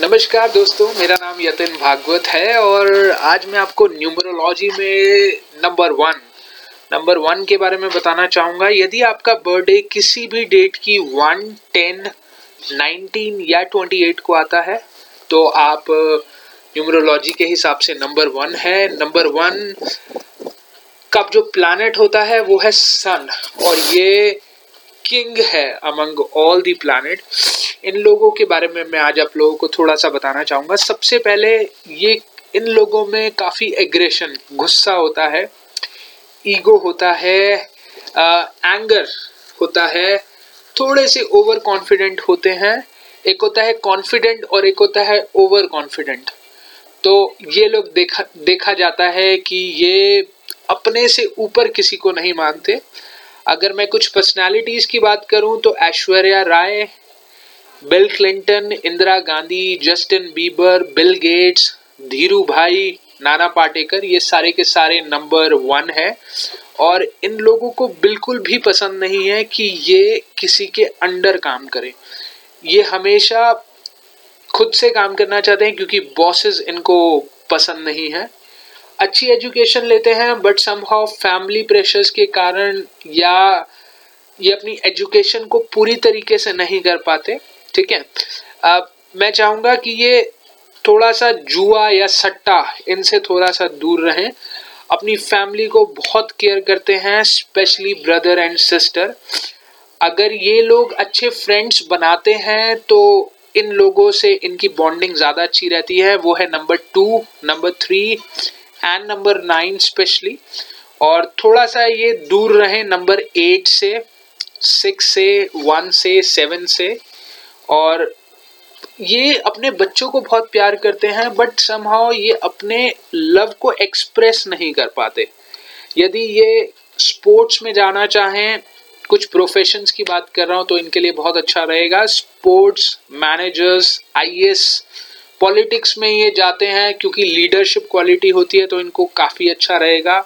नमस्कार दोस्तों, मेरा नाम यतिन भागवत है और आज मैं आपको न्यूमरोलॉजी में नंबर वन नंबर वन के बारे में बताना चाहूँगा। यदि आपका बर्थडे किसी भी डेट की वन, टेन, नाइनटीन या ट्वेंटी एट को आता है तो आप न्यूमरोलॉजी के हिसाब से नंबर वन है। नंबर वन का जो प्लानट होता है, वो है सन और ये किंग है अमंग ऑल दी प्लानट इन लोगों के बारे में मैं आज आप लोगों को थोड़ा सा बताना चाहूँगा। सबसे पहले ये इन लोगों में काफ़ी एग्रेशन गुस्सा होता है ईगो होता है एंगर होता है, थोड़े से ओवर कॉन्फिडेंट होते हैं। एक होता है कॉन्फिडेंट और एक होता है ओवर कॉन्फिडेंट तो ये लोग देखा देखा जाता है कि ये अपने से ऊपर किसी को नहीं मानते। अगर मैं कुछ पर्सनालिटीज़ की बात करूँ तो Aishwarya Rai Bill Clinton Indira Gandhi Justin Bieber Bill Gates Dhiru Bhai Nana Patekar ये सारे के सारे नंबर वन है। और इन लोगों को बिल्कुल भी पसंद नहीं है कि ये किसी के अंडर काम करें। ये हमेशा खुद से काम करना चाहते हैं क्योंकि बॉसेस इनको पसंद नहीं है। अच्छी एजुकेशन लेते हैं बट समहाउ फैमिली प्रेशर्स के कारण या ये अपनी एजुकेशन को पूरी तरीके से नहीं कर पाते। ठीक है? अब मैं चाहूँगा कि ये थोड़ा सा जुआ या सट्टा, इनसे थोड़ा सा दूर रहें। अपनी फैमिली को बहुत केयर करते हैं स्पेशली ब्रदर एंड सिस्टर अगर ये लोग अच्छे फ्रेंड्स बनाते हैं तो इन लोगों से इनकी बॉन्डिंग ज़्यादा अच्छी रहती है। वो है number two number three and number nine specially और थोड़ा सा ये दूर रहें नंबर एट से सिक्स से वन से सेवन से। और ये अपने बच्चों को बहुत प्यार करते हैं बट समहाउ ये अपने लव को एक्सप्रेस नहीं कर पाते। यदि ये स्पोर्ट्स में जाना चाहें, कुछ प्रोफेशंस की बात कर रहा हूँ तो इनके लिए बहुत अच्छा रहेगा। स्पोर्ट्स मैनेजर्स आईएएस पॉलिटिक्स में ये जाते हैं, क्योंकि लीडरशिप क्वालिटी होती है तो इनको काफ़ी अच्छा रहेगा।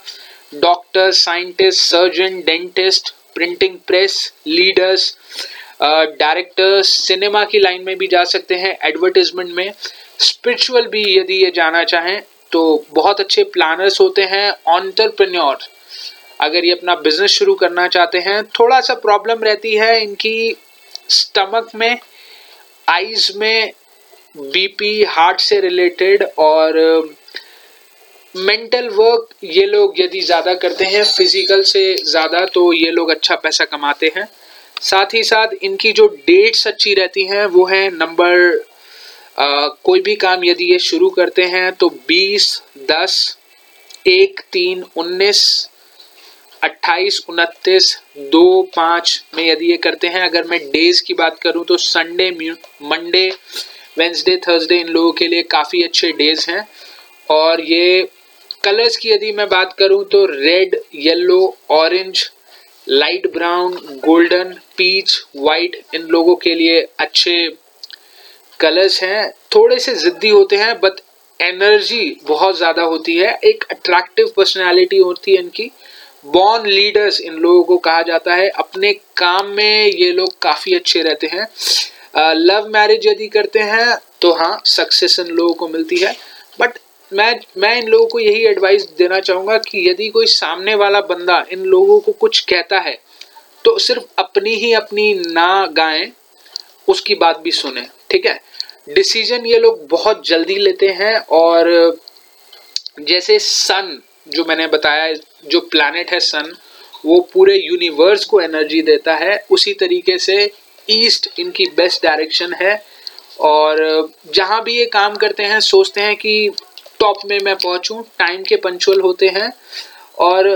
Doctor scientist surgeon dentist printing press leaders director cinema की लाइन में भी जा सकते हैं एडवर्टीजमेंट में। स्पिरिचुअल भी यदि ये जाना चाहें तो बहुत अच्छे प्लानर्स होते हैं ऑन्टरप्रन्योर अगर ये अपना बिज़नेस शुरू करना चाहते हैं थोड़ा सा प्रॉब्लम रहती है इनकी स्टमक में आईज में बीपी हार्ट से रिलेटेड और मेंटल वर्क ये लोग यदि ज़्यादा करते हैं फ़िज़िकल से ज़्यादा तो ये लोग अच्छा पैसा कमाते हैं। साथ ही साथ इनकी जो डेट्स अच्छी रहती हैं वो है नंबर कोई भी काम यदि ये शुरू करते हैं तो 20, 10, एक तीन उन्नीस अट्ठाईस उनतीस दो पाँच में यदि ये करते हैं अगर मैं डेज़ की बात करूँ तो संडे मंडे वेंसडे थर्सडे इन लोगों के लिए काफ़ी अच्छे डेज़ हैं। और ये कलर्स की यदि मैं बात करूँ तो red yellow orange light brown, golden, peach white इन लोगों के लिए अच्छे कलर्स हैं। थोड़े से ज़िद्दी होते हैं बट एनर्जी बहुत ज़्यादा होती है। एक अट्रैक्टिव पर्सनैलिटी होती है इनकी। बॉर्न लीडर्स इन लोगों को कहा जाता है। अपने काम में ये लोग काफ़ी अच्छे रहते हैं। लव मैरिज यदि करते हैं तो हाँ सक्सेस इन लोगों को मिलती है। बट मैं मैं इन लोगों को यही एडवाइस देना चाहूँगा कि यदि कोई सामने वाला बंदा इन लोगों को कुछ कहता है तो सिर्फ़ अपनी ही अपनी ना गाएँ उसकी बात भी सुने ठीक है? डिसीज़न ये लोग बहुत जल्दी लेते हैं और जैसे सन जो मैंने बताया जो प्लानट है सन वो पूरे यूनिवर्स को एनर्जी देता है उसी तरीके से ईस्ट इनकी बेस्ट डायरेक्शन है और जहाँ भी ये काम करते हैं सोचते हैं कि टॉप में मैं पहुंचूं टाइम के पंचुअल होते हैं और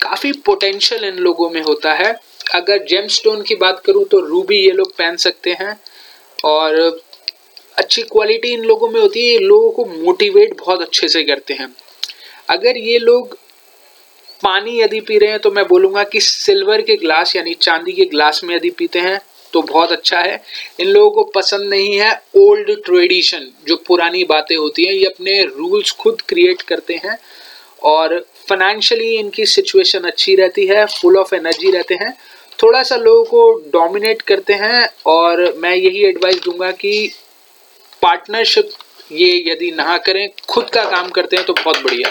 काफ़ी पोटेंशियल इन लोगों में होता है। अगर जेम स्टोन की बात करूँ तो रूबी ये लोग पहन सकते हैं और अच्छी क्वालिटी इन लोगों में होती है लोगों को मोटिवेट बहुत अच्छे से करते हैं। अगर ये लोग पानी यदि पी रहे हैं तो मैं बोलूँगा कि सिल्वर के ग्लास यानी चांदी के ग्लास में यदि पीते हैं तो बहुत अच्छा है। इन लोगों को पसंद नहीं है ओल्ड ट्रेडिशन, जो पुरानी बातें होती हैं, ये अपने रूल्स खुद क्रिएट करते हैं और फाइनेंशियली इनकी सिचुएशन अच्छी रहती है फुल ऑफ़ एनर्जी रहते हैं। थोड़ा सा लोगों को डोमिनेट करते हैं और मैं यही एडवाइस दूँगा कि पार्टनरशिप ये यदि ना करें, खुद का काम करते हैं तो बहुत बढ़िया।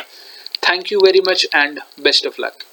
Thank you very much and best of luck